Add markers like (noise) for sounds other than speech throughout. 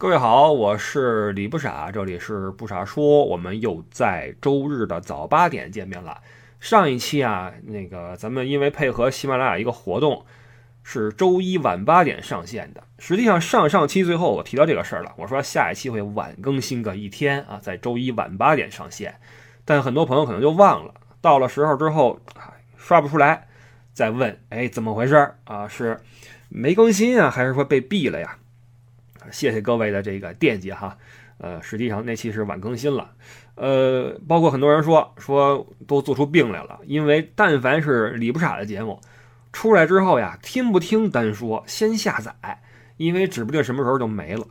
各位好，我是李不傻，这里是不傻说，我们又在周日的早八点见面了。上一期啊，那个咱们因为配合喜马拉雅一个活动，是周一晚八点上线的。实际上上上期最后我提到这个事儿了，我说下一期会晚更新个一天啊，在周一晚八点上线。但很多朋友可能就忘了，到了时候之后刷不出来，再问，哎，怎么回事啊？是没更新啊，还是说被毙了呀？谢谢各位的这个惦记哈，呃，实际上那期是晚更新了，呃，包括很多人说说都做出病来了，因为但凡是李不傻的节目出来之后呀，听不听单说，先下载，因为指不定什么时候就没了。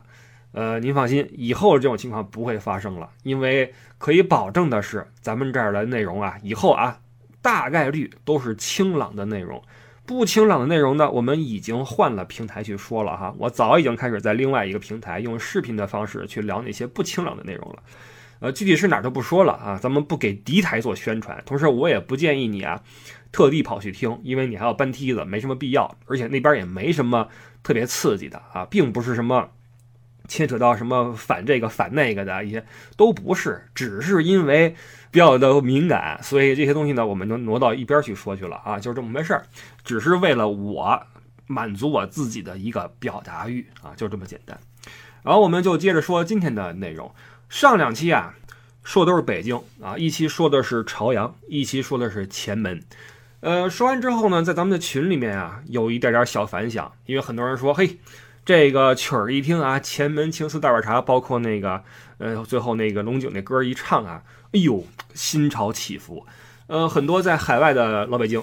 呃，您放心，以后这种情况不会发生了，因为可以保证的是，咱们这儿的内容啊，以后啊，大概率都是清朗的内容。不清朗的内容呢，我们已经换了平台去说了哈。我早已经开始在另外一个平台用视频的方式去聊那些不清朗的内容了。呃，具体是哪儿都不说了啊，咱们不给敌台做宣传。同时，我也不建议你啊，特地跑去听，因为你还要搬梯子，没什么必要。而且那边也没什么特别刺激的啊，并不是什么。牵扯到什么反这个反那个的一些都不是，只是因为比较的敏感，所以这些东西呢，我们就挪到一边去说去了啊，就是这么回事儿，只是为了我满足我自己的一个表达欲啊，就这么简单。然后我们就接着说今天的内容，上两期啊说的都是北京啊，一期说的是朝阳，一期说的是前门。呃，说完之后呢，在咱们的群里面啊，有一点点小反响，因为很多人说，嘿。这个曲儿一听啊，前门青丝大碗茶，包括那个，呃，最后那个龙井那歌一唱啊，哎呦，心潮起伏。呃，很多在海外的老北京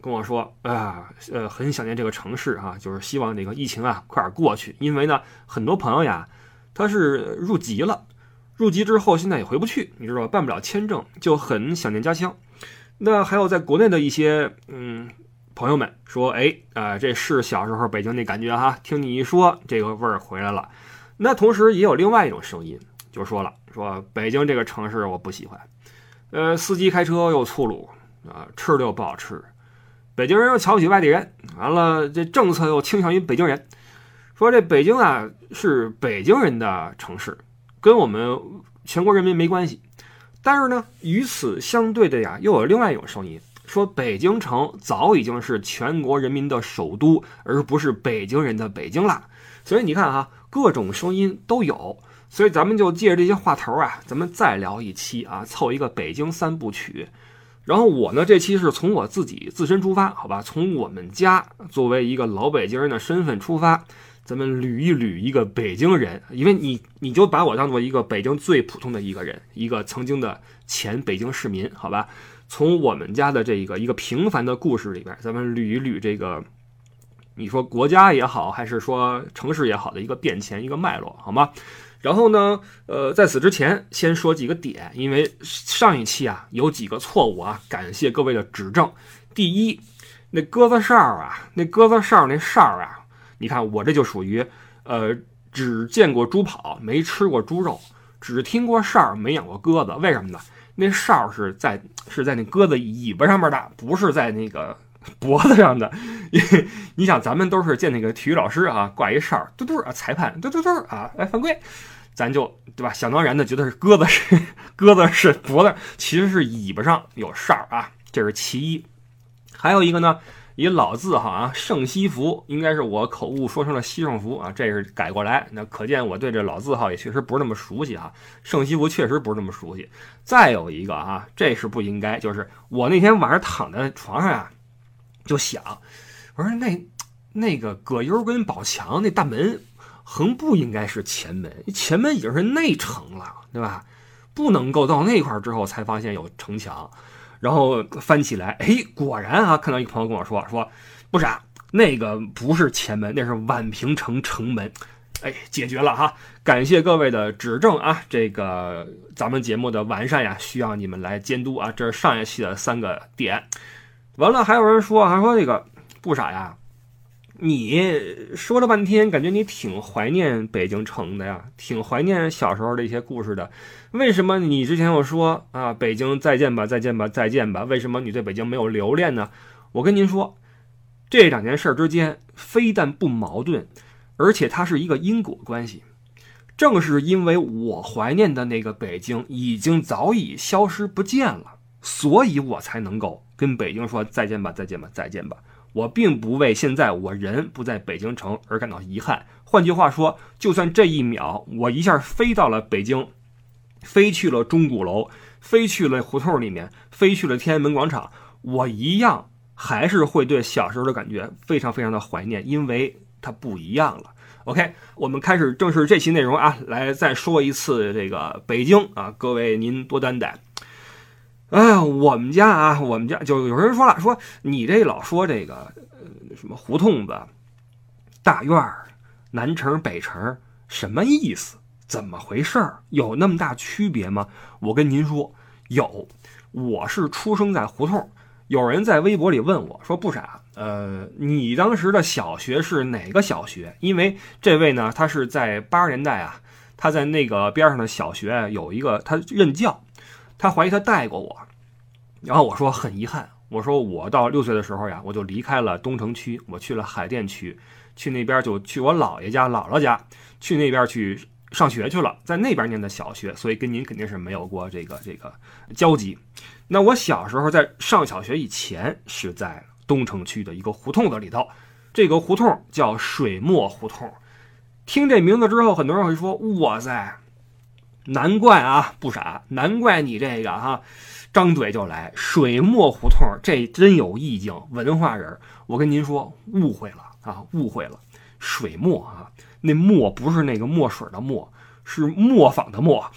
跟我说啊，呃，很想念这个城市啊，就是希望这个疫情啊快点过去，因为呢，很多朋友呀，他是入籍了，入籍之后现在也回不去，你知道吧？办不了签证，就很想念家乡。那还有在国内的一些，嗯。朋友们说：“哎，啊，这是小时候北京那感觉哈。听你一说，这个味儿回来了。那同时也有另外一种声音，就说了：说北京这个城市我不喜欢。呃，司机开车又粗鲁啊，吃的又不好吃。北京人又瞧不起外地人，完了这政策又倾向于北京人。说这北京啊是北京人的城市，跟我们全国人民没关系。但是呢，与此相对的呀，又有另外一种声音。”说北京城早已经是全国人民的首都，而不是北京人的北京了。所以你看哈，各种声音都有。所以咱们就借着这些话头啊，咱们再聊一期啊，凑一个北京三部曲。然后我呢，这期是从我自己自身出发，好吧？从我们家作为一个老北京人的身份出发，咱们捋一捋一个北京人，因为你你就把我当做一个北京最普通的一个人，一个曾经的前北京市民，好吧？从我们家的这个一个平凡的故事里边，咱们捋一捋这个，你说国家也好，还是说城市也好的一个变迁、一个脉络，好吗？然后呢，呃，在此之前先说几个点，因为上一期啊有几个错误啊，感谢各位的指正。第一，那鸽子哨啊，那鸽子哨那哨啊，你看我这就属于呃，只见过猪跑，没吃过猪肉，只听过哨，没养过鸽子，为什么呢？那哨是在是在那鸽子尾巴上面的，不是在那个脖子上的。因 (laughs) 为你想，咱们都是见那个体育老师啊，挂一哨，嘟嘟啊，裁判嘟嘟嘟啊，来犯规，咱就对吧？想当然的觉得是鸽子是鸽子是脖子，其实是尾巴上有哨啊，这是其一。还有一个呢。一老字号啊，圣西服应该是我口误说成了西圣福啊，这是改过来。那可见我对这老字号也确实不是那么熟悉哈。圣西服确实不是那么熟悉。再有一个啊，这是不应该，就是我那天晚上躺在床上啊，就想，我说那那个葛优跟宝强那大门横不应该是前门，前门已经是内城了，对吧？不能够到那块之后才发现有城墙。然后翻起来，哎，果然啊，看到一个朋友跟我说说，不傻，那个不是前门，那是宛平城城门，哎，解决了哈，感谢各位的指正啊，这个咱们节目的完善呀，需要你们来监督啊，这是上一期的三个点，完了还有人说，还说那个不傻呀。你说了半天，感觉你挺怀念北京城的呀，挺怀念小时候的一些故事的。为什么你之前又说啊，北京再见吧，再见吧，再见吧？为什么你对北京没有留恋呢？我跟您说，这两件事之间非但不矛盾，而且它是一个因果关系。正是因为我怀念的那个北京已经早已消失不见了，所以我才能够跟北京说再见吧，再见吧，再见吧。我并不为现在我人不在北京城而感到遗憾。换句话说，就算这一秒我一下飞到了北京，飞去了钟鼓楼，飞去了胡同里面，飞去了天安门广场，我一样还是会对小时候的感觉非常非常的怀念，因为它不一样了。OK，我们开始正式这期内容啊，来再说一次这个北京啊，各位您多担待。哎呀，我们家啊，我们家就有人说了，说你这老说这个呃什么胡同子、大院儿、南城北城，什么意思？怎么回事儿？有那么大区别吗？我跟您说，有。我是出生在胡同。有人在微博里问我说：“不傻，呃，你当时的小学是哪个小学？”因为这位呢，他是在八十年代啊，他在那个边上的小学有一个他任教，他怀疑他带过我。然后我说很遗憾，我说我到六岁的时候呀，我就离开了东城区，我去了海淀区，去那边就去我姥爷家、姥姥家，去那边去上学去了，在那边念的小学，所以跟您肯定是没有过这个这个交集。那我小时候在上小学以前是在东城区的一个胡同子里头，这个胡同叫水墨胡同。听这名字之后，很多人会说：“哇塞，难怪啊，不傻，难怪你这个哈，张嘴就来水墨胡同，这真有意境，文化人。”我跟您说，误会了啊，误会了。水墨啊，那墨不是那个墨水的墨，是磨坊的磨。(laughs)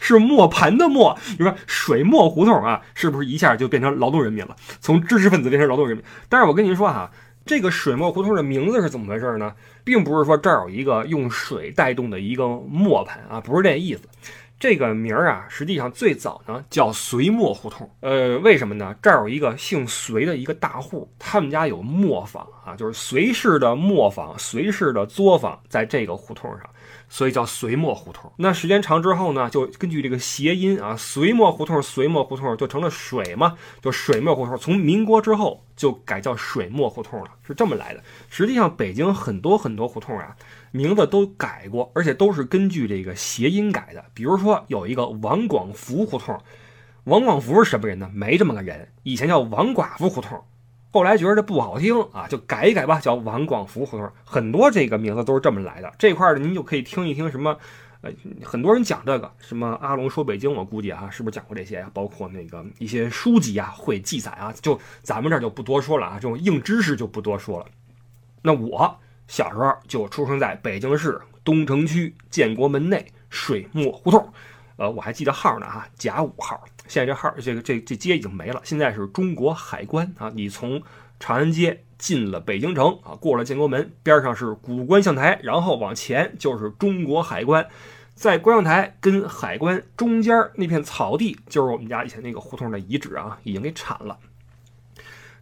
是磨盘的磨，你说水墨胡同啊，是不是一下就变成劳动人民了？从知识分子变成劳动人民？但是我跟您说哈，这个水墨胡同的名字是怎么回事呢？并不是说这儿有一个用水带动的一个磨盘啊，不是这意思。这个名儿啊，实际上最早呢叫隋墨胡同。呃，为什么呢？这儿有一个姓隋的一个大户，他们家有磨坊啊，就是隋氏的磨坊、隋氏的作坊，在这个胡同上。所以叫隋末胡同。那时间长之后呢，就根据这个谐音啊，隋末胡同、隋末胡同就成了水嘛，就水末胡同。从民国之后就改叫水末胡同了，是这么来的。实际上，北京很多很多胡同啊，名字都改过，而且都是根据这个谐音改的。比如说有一个王广福胡同，王广福是什么人呢？没这么个人，以前叫王寡妇胡同。后来觉得这不好听啊，就改一改吧，叫王广福胡同。很多这个名字都是这么来的。这块儿，您就可以听一听什么，呃，很多人讲这个什么阿龙说北京，我估计啊，是不是讲过这些呀？包括那个一些书籍啊会记载啊，就咱们这儿就不多说了啊，这种硬知识就不多说了。那我小时候就出生在北京市东城区建国门内水墨胡同，呃，我还记得号呢哈，甲五号。现在这号，这个这这街已经没了。现在是中国海关啊！你从长安街进了北京城啊，过了建国门，边上是古观象台，然后往前就是中国海关。在观象台跟海关中间那片草地，就是我们家以前那个胡同的遗址啊，已经给铲了。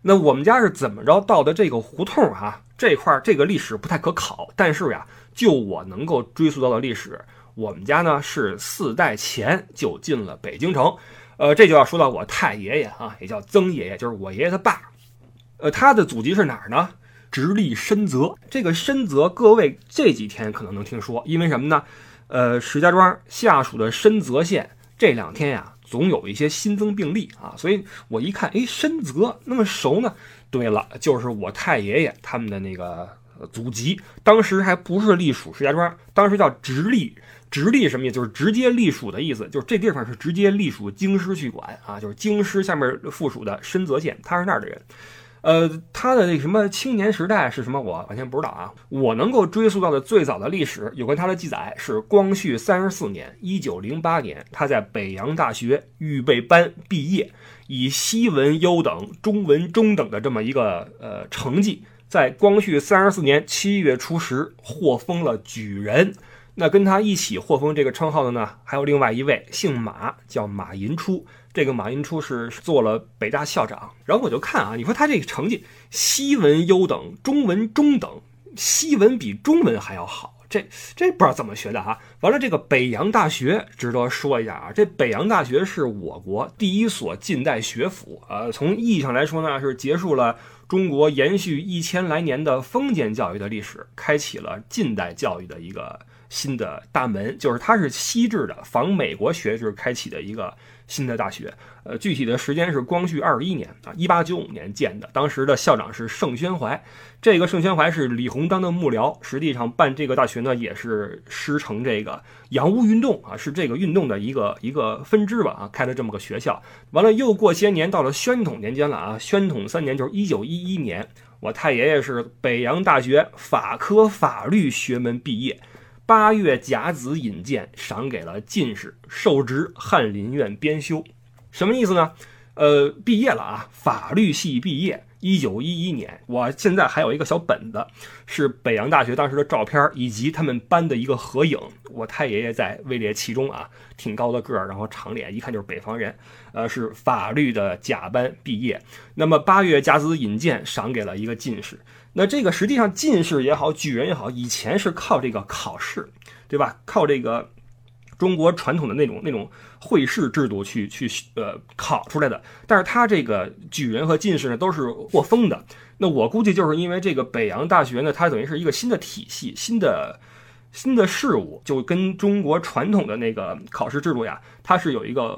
那我们家是怎么着到的这个胡同啊？这块这个历史不太可考，但是呀，就我能够追溯到的历史，我们家呢是四代前就进了北京城。呃，这就要说到我太爷爷啊，也叫曾爷爷，就是我爷爷他爸。呃，他的祖籍是哪儿呢？直隶深泽。这个深泽，各位这几天可能能听说，因为什么呢？呃，石家庄下属的深泽县这两天呀，总有一些新增病例啊，所以我一看，哎，深泽那么熟呢？对了，就是我太爷爷他们的那个祖籍，当时还不是隶属石家庄，当时叫直隶。直隶什么意思？就是直接隶属的意思，就是这地方是直接隶属京师去管啊，就是京师下面附属的深泽县，他是那儿的人。呃，他的那什么青年时代是什么？我完全不知道啊。我能够追溯到的最早的历史有关他的记载是光绪三十四年，一九零八年，他在北洋大学预备班毕业，以西文优等、中文中等的这么一个呃成绩，在光绪三十四年七月初十获封了举人。那跟他一起获封这个称号的呢，还有另外一位姓马，叫马寅初。这个马寅初是做了北大校长。然后我就看啊，你说他这个成绩，西文优等，中文中等，西文比中文还要好，这这不知道怎么学的哈。完了，这个北洋大学值得说一下啊，这北洋大学是我国第一所近代学府，呃，从意义上来说呢，是结束了。中国延续一千来年的封建教育的历史，开启了近代教育的一个新的大门。就是它是西制的，仿美国学制开启的一个新的大学。呃，具体的时间是光绪二十一年啊，一八九五年建的。当时的校长是盛宣怀，这个盛宣怀是李鸿章的幕僚。实际上办这个大学呢，也是师承这个洋务运动啊，是这个运动的一个一个分支吧啊，开了这么个学校。完了又过些年，到了宣统年间了啊，宣统三年就是一九一一年，我太爷爷是北洋大学法科法律学门毕业，八月甲子引荐，赏给了进士，授职翰林院编修。什么意思呢？呃，毕业了啊，法律系毕业，一九一一年。我现在还有一个小本子，是北洋大学当时的照片以及他们班的一个合影。我太爷爷在位列其中啊，挺高的个儿，然后长脸，一看就是北方人。呃，是法律的甲班毕业。那么八月甲子引荐，赏给了一个进士。那这个实际上进士也好，举人也好，以前是靠这个考试，对吧？靠这个。中国传统的那种那种会试制度去去呃考出来的，但是他这个举人和进士呢都是获封的。那我估计就是因为这个北洋大学呢，它等于是一个新的体系、新的新的事物，就跟中国传统的那个考试制度呀，它是有一个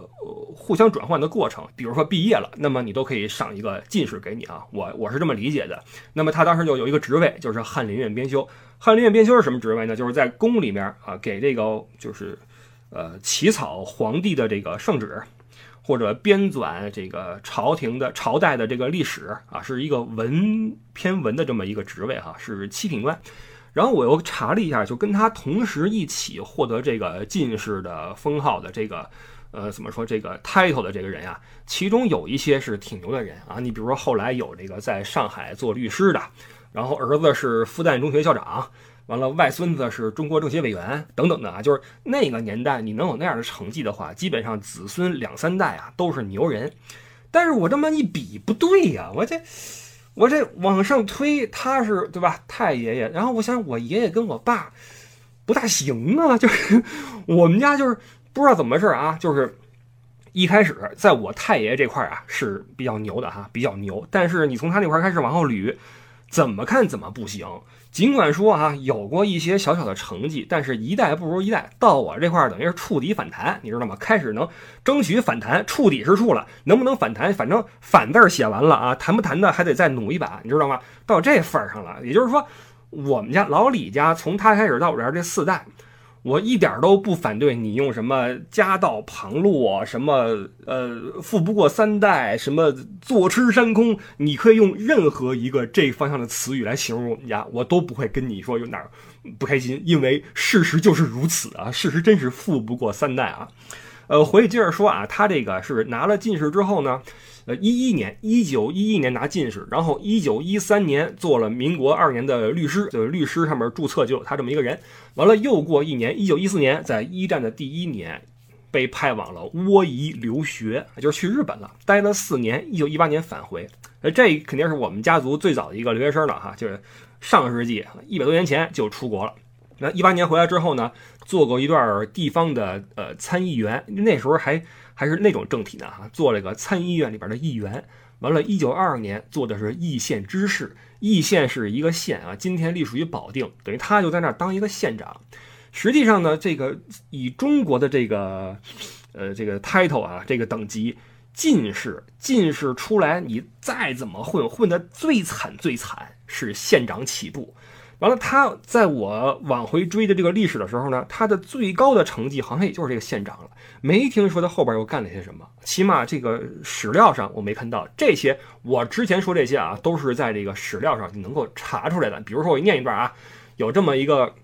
互相转换的过程。比如说毕业了，那么你都可以上一个进士给你啊，我我是这么理解的。那么他当时就有一个职位，就是翰林院编修。翰林院编修是什么职位呢？就是在宫里面啊，给这个就是。呃，起草皇帝的这个圣旨，或者编纂这个朝廷的朝代的这个历史啊，是一个文偏文的这么一个职位哈，是七品官。然后我又查了一下，就跟他同时一起获得这个进士的封号的这个，呃，怎么说这个 title 的这个人呀，其中有一些是挺牛的人啊。你比如说后来有这个在上海做律师的，然后儿子是复旦中学校长。完了，外孙子是中国政协委员等等的啊，就是那个年代，你能有那样的成绩的话，基本上子孙两三代啊都是牛人。但是我这么一比，不对呀，我这我这往上推，他是对吧？太爷爷，然后我想我爷爷跟我爸不大行啊，就是 (laughs) 我们家就是不知道怎么回事啊，就是一开始在我太爷爷这块啊是比较牛的哈，比较牛。但是你从他那块开始往后捋，怎么看怎么不行。尽管说啊，有过一些小小的成绩，但是一代不如一代。到我这块儿，等于是触底反弹，你知道吗？开始能争取反弹，触底是触了，能不能反弹？反正反字写完了啊，谈不谈的还得再努一把，你知道吗？到这份儿上了，也就是说，我们家老李家从他开始到我这儿这四代。我一点都不反对你用什么家道旁落，什么呃富不过三代，什么坐吃山空，你可以用任何一个这方向的词语来形容我们家，我都不会跟你说有哪儿不开心，因为事实就是如此啊，事实真是富不过三代啊。呃，回去接着说啊，他这个是拿了进士之后呢。呃，一一年，一九一一年拿进士，然后一九一三年做了民国二年的律师，就是律师上面注册就有他这么一个人。完了又过一年，一九一四年，在一战的第一年，被派往了窝宜留学，就是去日本了，待了四年。一九一八年返回，呃，这肯定是我们家族最早的一个留学生了哈，就是上世纪一百多年前就出国了。那一八年回来之后呢，做过一段地方的呃参议员，那时候还。还是那种政体呢哈，做了个参议院里边的议员，完了，一九二二年做的是义县知事，义县是一个县啊，今天隶属于保定，等于他就在那儿当一个县长。实际上呢，这个以中国的这个呃这个 title 啊，这个等级进士，进士出来你再怎么混，混的最惨最惨是县长起步。完了，他在我往回追的这个历史的时候呢，他的最高的成绩好像也就是这个县长了，没听说他后边又干了些什么，起码这个史料上我没看到。这些我之前说这些啊，都是在这个史料上你能够查出来的。比如说我念一段啊，有这么一个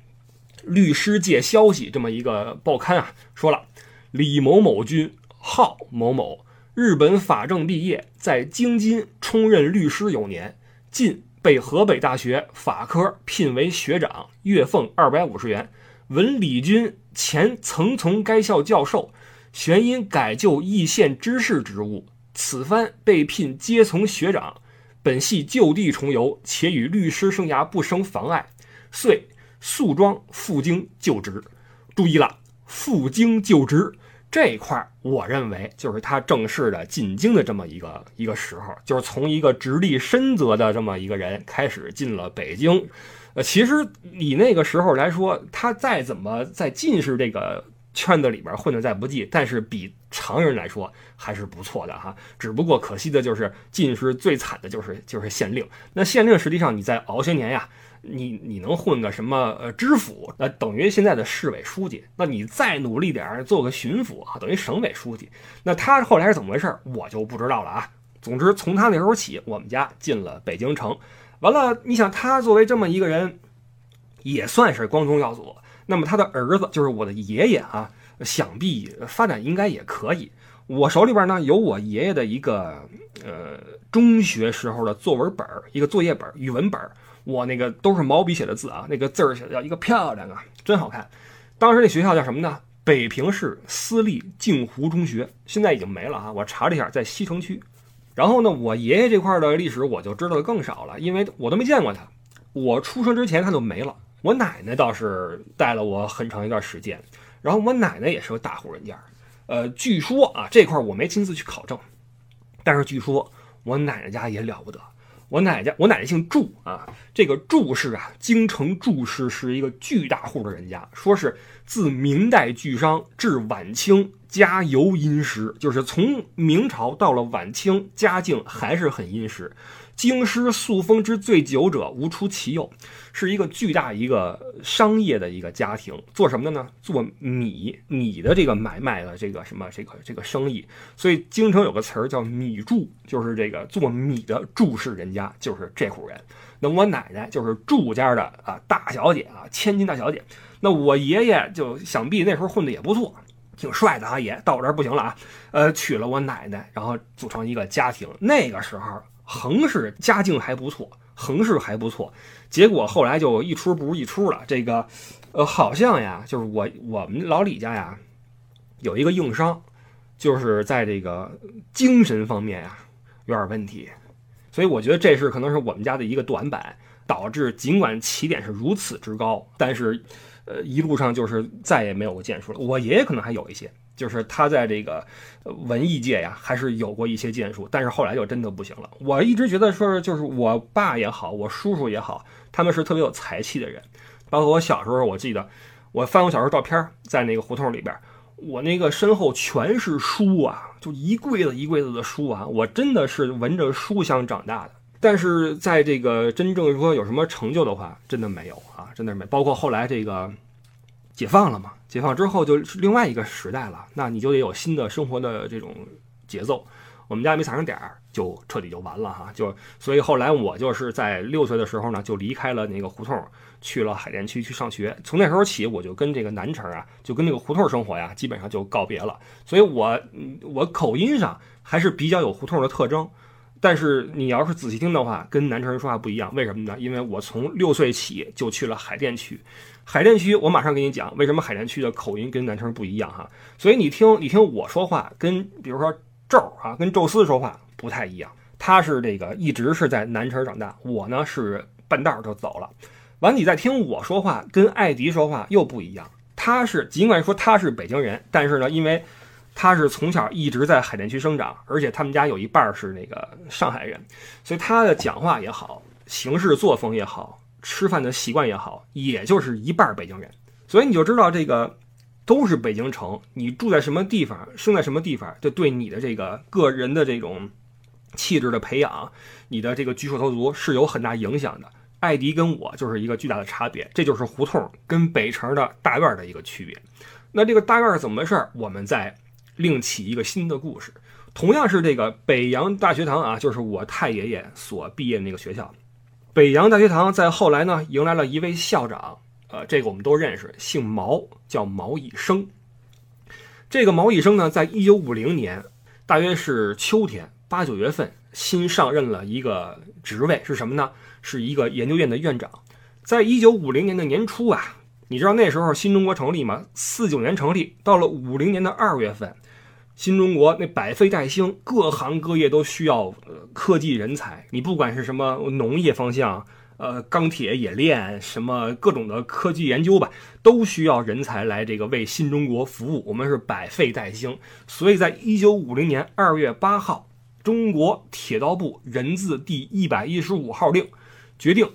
律师界消息，这么一个报刊啊，说了李某某君号某某，日本法政毕业，在京津充任律师有年，近。被河北大学法科聘为学长，月俸二百五十元。闻李军前曾从该校教授，旋因改就义县知事职务，此番被聘接从学长，本系就地重游，且与律师生涯不生妨碍，遂诉状赴京就职。注意了，赴京就职，这一块，我认为就是他正式的进京的这么一个一个时候，就是从一个直隶深泽的这么一个人开始进了北京。呃，其实以那个时候来说，他再怎么在进士这个圈子里边混的再不济，但是比常人来说还是不错的哈。只不过可惜的就是进士最惨的就是就是县令。那县令实际上你在熬些年呀。你你能混个什么呃知府？那等于现在的市委书记。那你再努力点，做个巡抚啊，等于省委书记。那他后来是怎么回事？我就不知道了啊。总之，从他那时候起，我们家进了北京城。完了，你想他作为这么一个人，也算是光宗耀祖。那么他的儿子就是我的爷爷啊，想必发展应该也可以。我手里边呢有我爷爷的一个呃中学时候的作文本儿，一个作业本，语文本。我那个都是毛笔写的字啊，那个字儿写的叫一个漂亮啊，真好看。当时那学校叫什么呢？北平市私立镜湖中学，现在已经没了啊。我查了一下，在西城区。然后呢，我爷爷这块的历史我就知道的更少了，因为我都没见过他。我出生之前他就没了。我奶奶倒是带了我很长一段时间，然后我奶奶也是个大户人家。呃，据说啊，这块我没亲自去考证，但是据说我奶奶家也了不得。我奶奶，我奶奶姓祝啊，这个祝氏啊，京城祝氏是一个巨大户的人家，说是自明代巨商至晚清家尤殷实，就是从明朝到了晚清，家境还是很殷实。京师塑封之最久者无出其右，是一个巨大一个商业的一个家庭，做什么的呢？做米米的这个买卖的这个什么这个这个生意。所以京城有个词儿叫米柱，就是这个做米的柱式人家，就是这户人。那我奶奶就是柱家的啊大小姐啊，千金大小姐。那我爷爷就想必那时候混的也不错，挺帅的啊，也到我这儿不行了啊，呃，娶了我奶奶，然后组成一个家庭。那个时候。横氏家境还不错，横氏还不错，结果后来就一出不如一出了。这个，呃，好像呀，就是我我们老李家呀，有一个硬伤，就是在这个精神方面呀有点问题，所以我觉得这是可能是我们家的一个短板，导致尽管起点是如此之高，但是，呃，一路上就是再也没有过建树了。我爷爷可能还有一些。就是他在这个文艺界呀，还是有过一些建树，但是后来就真的不行了。我一直觉得说，就是我爸也好，我叔叔也好，他们是特别有才气的人。包括我小时候，我记得我翻我小时候照片，在那个胡同里边，我那个身后全是书啊，就一柜子一柜子的书啊，我真的是闻着书香长大的。但是在这个真正说有什么成就的话，真的没有啊，真的没。包括后来这个。解放了嘛？解放之后就是另外一个时代了，那你就得有新的生活的这种节奏。我们家没踩上点儿，就彻底就完了哈。就所以后来我就是在六岁的时候呢，就离开了那个胡同，去了海淀区去上学。从那时候起，我就跟这个南城啊，就跟那个胡同生活呀，基本上就告别了。所以我我口音上还是比较有胡同的特征，但是你要是仔细听的话，跟南城人说话不一样。为什么呢？因为我从六岁起就去了海淀区。海淀区，我马上给你讲为什么海淀区的口音跟南城不一样哈。所以你听，你听我说话，跟比如说宙啊，跟宙斯说话不太一样。他是这个一直是在南城长大，我呢是半道就走了。完，你再听我说话，跟艾迪说话又不一样。他是尽管说他是北京人，但是呢，因为他是从小一直在海淀区生长，而且他们家有一半是那个上海人，所以他的讲话也好，行事作风也好。吃饭的习惯也好，也就是一半北京人，所以你就知道这个都是北京城。你住在什么地方，生在什么地方，就对你的这个个人的这种气质的培养，你的这个举手投足是有很大影响的。艾迪跟我就是一个巨大的差别，这就是胡同跟北城的大院的一个区别。那这个大院怎么回事？我们再另起一个新的故事。同样是这个北洋大学堂啊，就是我太爷爷所毕业的那个学校。北洋大学堂在后来呢，迎来了一位校长，呃，这个我们都认识，姓毛，叫毛以生。这个毛以生呢，在一九五零年，大约是秋天八九月份，新上任了一个职位，是什么呢？是一个研究院的院长。在一九五零年的年初啊，你知道那时候新中国成立吗？四九年成立，到了五零年的二月份。新中国那百废待兴，各行各业都需要科技人才。你不管是什么农业方向，呃，钢铁冶炼，什么各种的科技研究吧，都需要人才来这个为新中国服务。我们是百废待兴，所以在一九五零年二月八号，中国铁道部人字第一百一十五号令，决定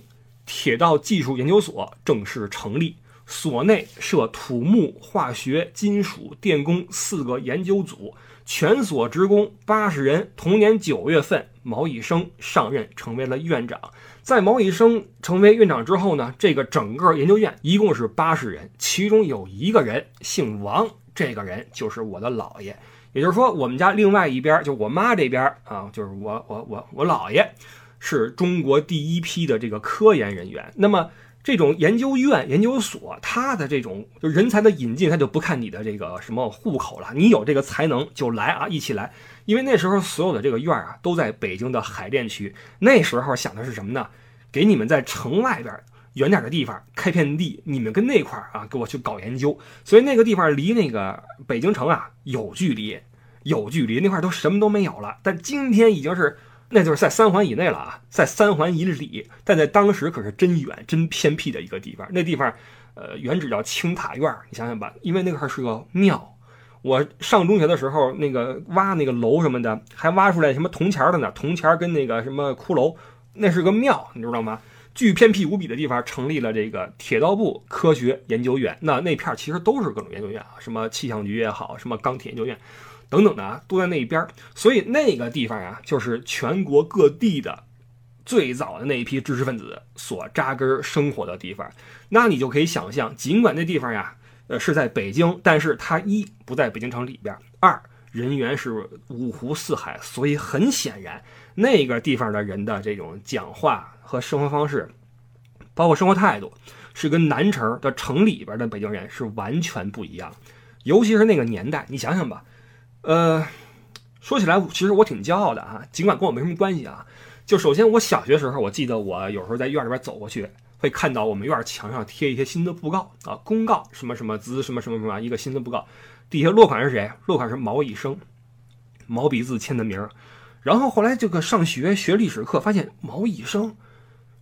铁道技术研究所正式成立，所内设土木、化学、金属、电工四个研究组，全所职工八十人。同年九月份，毛以升上任，成为了院长。在毛以升成为院长之后呢，这个整个研究院一共是八十人，其中有一个人姓王，这个人就是我的姥爷。也就是说，我们家另外一边，就我妈这边啊，就是我我我我姥爷，是中国第一批的这个科研人员。那么这种研究院、研究所，它的这种就人才的引进，它就不看你的这个什么户口了，你有这个才能就来啊，一起来。因为那时候所有的这个院啊，都在北京的海淀区。那时候想的是什么呢？给你们在城外边远点的地方开片地，你们跟那块儿啊，给我去搞研究。所以那个地方离那个北京城啊有距离，有距离，那块都什么都没有了。但今天已经是，那就是在三环以内了啊，在三环以里。但在当时可是真远、真偏僻的一个地方。那地方，呃，原址叫青塔院你想想吧，因为那块是个庙。我上中学的时候，那个挖那个楼什么的，还挖出来什么铜钱的呢？铜钱跟那个什么骷髅，那是个庙，你知道吗？巨偏僻无比的地方，成立了这个铁道部科学研究院。那那片其实都是各种研究院啊，什么气象局也好，什么钢铁研究院等等的啊，都在那一边。所以那个地方呀，就是全国各地的最早的那一批知识分子所扎根生活的地方。那你就可以想象，尽管那地方呀。呃，是在北京，但是它一不在北京城里边，二人员是五湖四海，所以很显然，那个地方的人的这种讲话和生活方式，包括生活态度，是跟南城的城里边的北京人是完全不一样。尤其是那个年代，你想想吧，呃，说起来，其实我挺骄傲的啊，尽管跟我没什么关系啊。就首先，我小学时候，我记得我有时候在院里边走过去。会看到我们院墙上贴一些新的布告啊，公告什么什么滋什么什么什么一个新的布告，底下落款是谁？落款是毛以升，毛笔字签的名。然后后来这个上学学历史课，发现毛以升，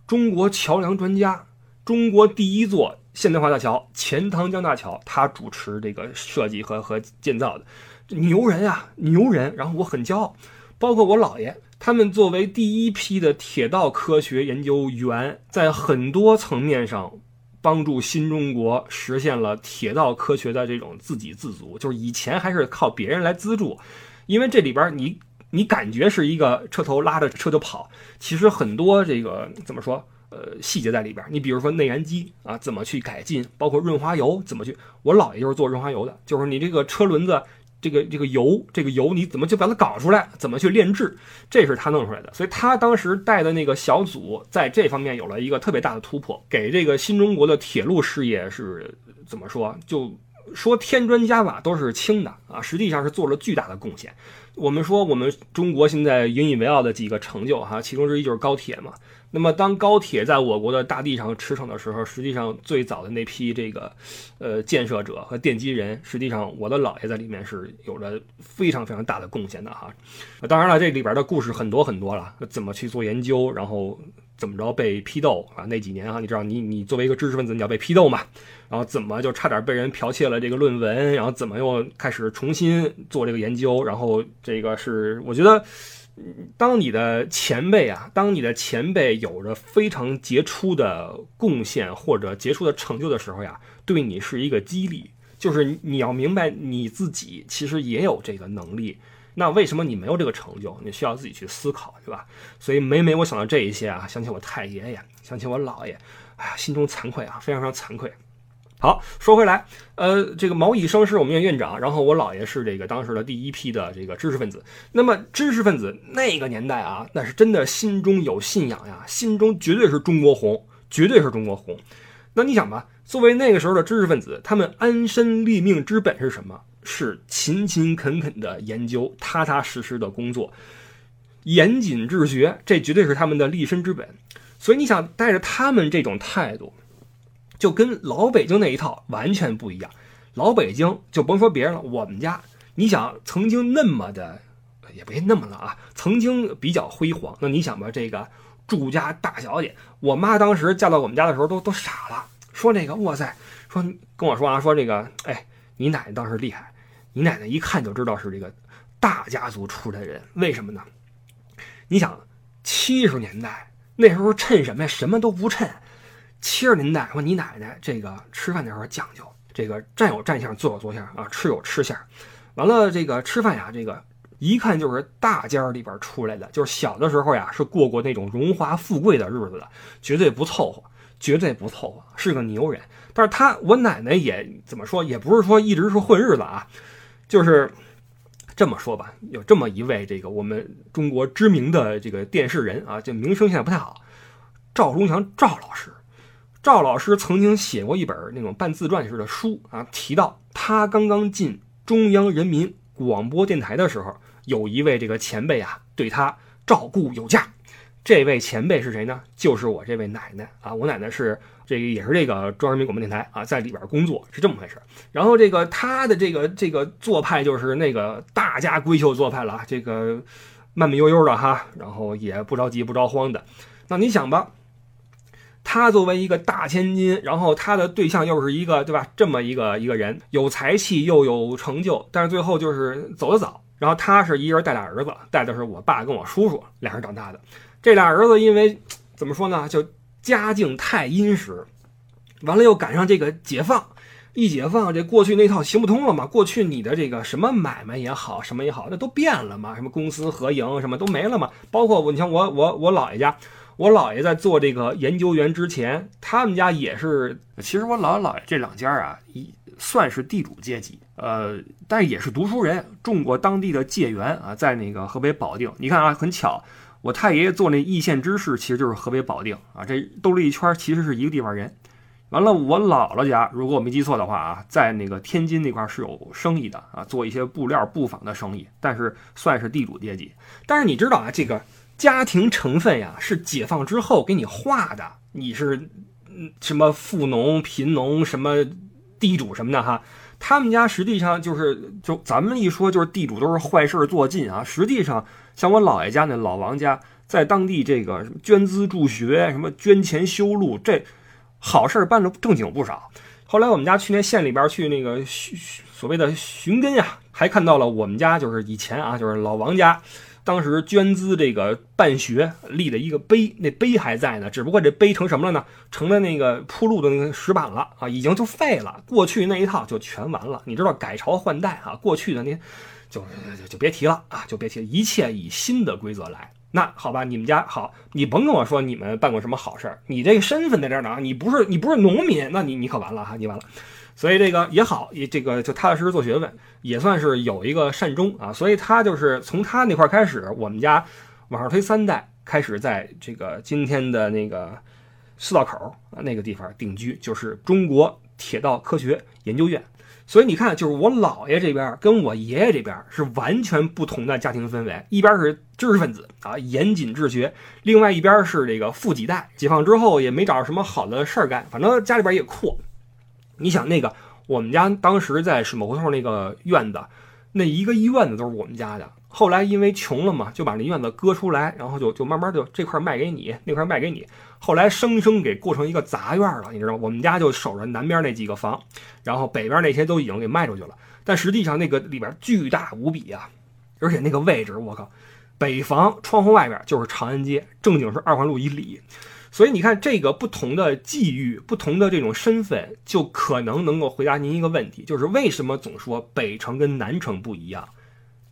中国桥梁专家，中国第一座现代化大桥钱塘江大桥，他主持这个设计和和建造的，牛人啊，牛人。然后我很骄傲，包括我姥爷。他们作为第一批的铁道科学研究员，在很多层面上帮助新中国实现了铁道科学的这种自给自足。就是以前还是靠别人来资助，因为这里边你你感觉是一个车头拉着车就跑，其实很多这个怎么说呃细节在里边。你比如说内燃机啊怎么去改进，包括润滑油怎么去。我姥爷就是做润滑油的，就是你这个车轮子。这个这个油，这个油你怎么就把它搞出来？怎么去炼制？这是他弄出来的。所以他当时带的那个小组在这方面有了一个特别大的突破，给这个新中国的铁路事业是怎么说？就说添砖加瓦都是轻的啊，实际上是做了巨大的贡献。我们说我们中国现在引以为傲的几个成就哈，其中之一就是高铁嘛。那么，当高铁在我国的大地上驰骋的时候，实际上最早的那批这个，呃，建设者和奠基人，实际上我的姥爷在里面是有着非常非常大的贡献的哈。当然了，这里边的故事很多很多了，怎么去做研究，然后怎么着被批斗啊？那几年哈，你知道，你你作为一个知识分子，你要被批斗嘛？然后怎么就差点被人剽窃了这个论文？然后怎么又开始重新做这个研究？然后这个是我觉得。当你的前辈啊，当你的前辈有着非常杰出的贡献或者杰出的成就的时候呀，对你是一个激励。就是你要明白你自己其实也有这个能力，那为什么你没有这个成就？你需要自己去思考，对吧？所以每每我想到这一些啊，想起我太爷爷，想起我姥爷，哎呀，心中惭愧啊，非常非常惭愧。好，说回来，呃，这个毛以升是我们院院长，然后我姥爷是这个当时的第一批的这个知识分子。那么知识分子那个年代啊，那是真的心中有信仰呀，心中绝对是中国红，绝对是中国红。那你想吧，作为那个时候的知识分子，他们安身立命之本是什么？是勤勤恳恳的研究，踏踏实实的工作，严谨治学，这绝对是他们的立身之本。所以你想带着他们这种态度。就跟老北京那一套完全不一样。老北京就甭说别人了，我们家，你想曾经那么的，也别那么了啊，曾经比较辉煌。那你想吧，这个住家大小姐。我妈当时嫁到我们家的时候都都傻了，说那个哇塞，说跟我说啊，说这个哎，你奶奶当时厉害，你奶奶一看就知道是这个大家族出来的人，为什么呢？你想七十年代那时候趁什么呀？什么都不趁。七十年代说你奶奶这个吃饭的时候讲究，这个站有站相，坐有坐相啊，吃有吃相。完了这个吃饭呀，这个。一看就是大家里边出来的，就是小的时候呀，是过过那种荣华富贵的日子的，绝对不凑合，绝对不凑合，是个牛人。但是他我奶奶也怎么说，也不是说一直是混日子啊，就是这么说吧。有这么一位这个我们中国知名的这个电视人啊，这名声现在不太好，赵忠祥赵老师。赵老师曾经写过一本那种半自传式的书啊，提到他刚刚进中央人民广播电台的时候。有一位这个前辈啊，对他照顾有加。这位前辈是谁呢？就是我这位奶奶啊。我奶奶是这个，也是这个中央人民广播电台啊，在里边工作，是这么回事。然后这个他的这个这个做派就是那个大家闺秀做派了，这个慢慢悠悠的哈，然后也不着急不着慌的。那你想吧，他作为一个大千金，然后他的对象又是一个对吧？这么一个一个人，有才气又有成就，但是最后就是走得早。然后他是一人带俩儿子，带的是我爸跟我叔叔俩人长大的。这俩儿子因为怎么说呢，就家境太殷实，完了又赶上这个解放，一解放这过去那套行不通了嘛。过去你的这个什么买卖也好，什么也好，那都变了嘛。什么公私合营什么都没了嘛。包括我，你像我我我姥爷家，我姥爷在做这个研究员之前，他们家也是。其实我姥姥姥爷这两家啊，一算是地主阶级。呃，但也是读书人，种过当地的芥园啊，在那个河北保定。你看啊，很巧，我太爷爷做那易县知事，其实就是河北保定啊。这兜了一圈，其实是一个地方人。完了，我姥姥家，如果我没记错的话啊，在那个天津那块是有生意的啊，做一些布料、布坊的生意，但是算是地主阶级。但是你知道啊，这个家庭成分呀，是解放之后给你画的，你是什么富农、贫农、什么地主什么的哈。他们家实际上就是，就咱们一说就是地主都是坏事做尽啊。实际上，像我姥爷家那老王家，在当地这个捐资助学、什么捐钱修路，这好事办的正经不少。后来我们家去那县里边去那个所谓的寻根呀，还看到了我们家就是以前啊，就是老王家。当时捐资这个办学立的一个碑，那碑还在呢，只不过这碑成什么了呢？成了那个铺路的那个石板了啊，已经就废了。过去那一套就全完了。你知道改朝换代啊，过去的那就就就别提了啊，就别提，了，一切以新的规则来。那好吧，你们家好，你甭跟我说你们办过什么好事儿，你这个身份在这儿呢，你不是你不是农民，那你你可完了哈，你完了。所以这个也好，也这个就踏踏实实做学问，也算是有一个善终啊。所以他就是从他那块开始，我们家往上推三代，开始在这个今天的那个四道口啊那个地方定居，就是中国铁道科学研究院。所以你看，就是我姥爷这边跟我爷爷这边是完全不同的家庭氛围，一边是知识分子啊，严谨治学；另外一边是这个富几代，解放之后也没找着什么好的事儿干，反正家里边也阔。你想那个，我们家当时在水磨胡同那个院子，那一个院子都是我们家的。后来因为穷了嘛，就把那院子割出来，然后就就慢慢就这块卖给你，那块卖给你。后来生生给过成一个杂院了，你知道吗？我们家就守着南边那几个房，然后北边那些都已经给卖出去了。但实际上那个里边巨大无比啊，而且那个位置，我靠，北房窗户外边就是长安街，正经是二环路以里。所以你看，这个不同的际遇，不同的这种身份，就可能能够回答您一个问题，就是为什么总说北城跟南城不一样，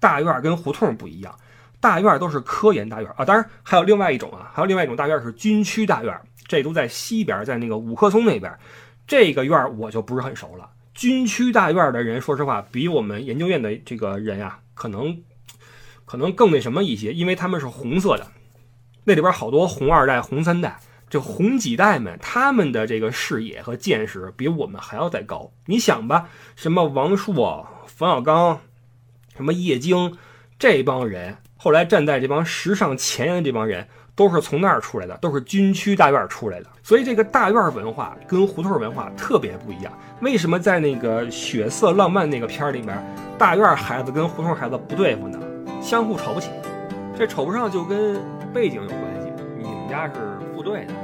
大院跟胡同不一样？大院都是科研大院啊，当然还有另外一种啊，还有另外一种大院是军区大院，这都在西边，在那个五棵松那边。这个院我就不是很熟了。军区大院的人，说实话，比我们研究院的这个人呀，可能可能更那什么一些，因为他们是红色的，那里边好多红二代、红三代。这红几代们，他们的这个视野和见识比我们还要再高。你想吧，什么王朔、冯小刚，什么叶京，这帮人后来站在这帮时尚前沿的这帮人，都是从那儿出来的，都是军区大院出来的。所以这个大院文化跟胡同文化特别不一样。为什么在那个血色浪漫那个片儿里面，大院孩子跟胡同孩子不对付呢？相互瞅不起，这瞅不上就跟背景有关系。你们家是副队的，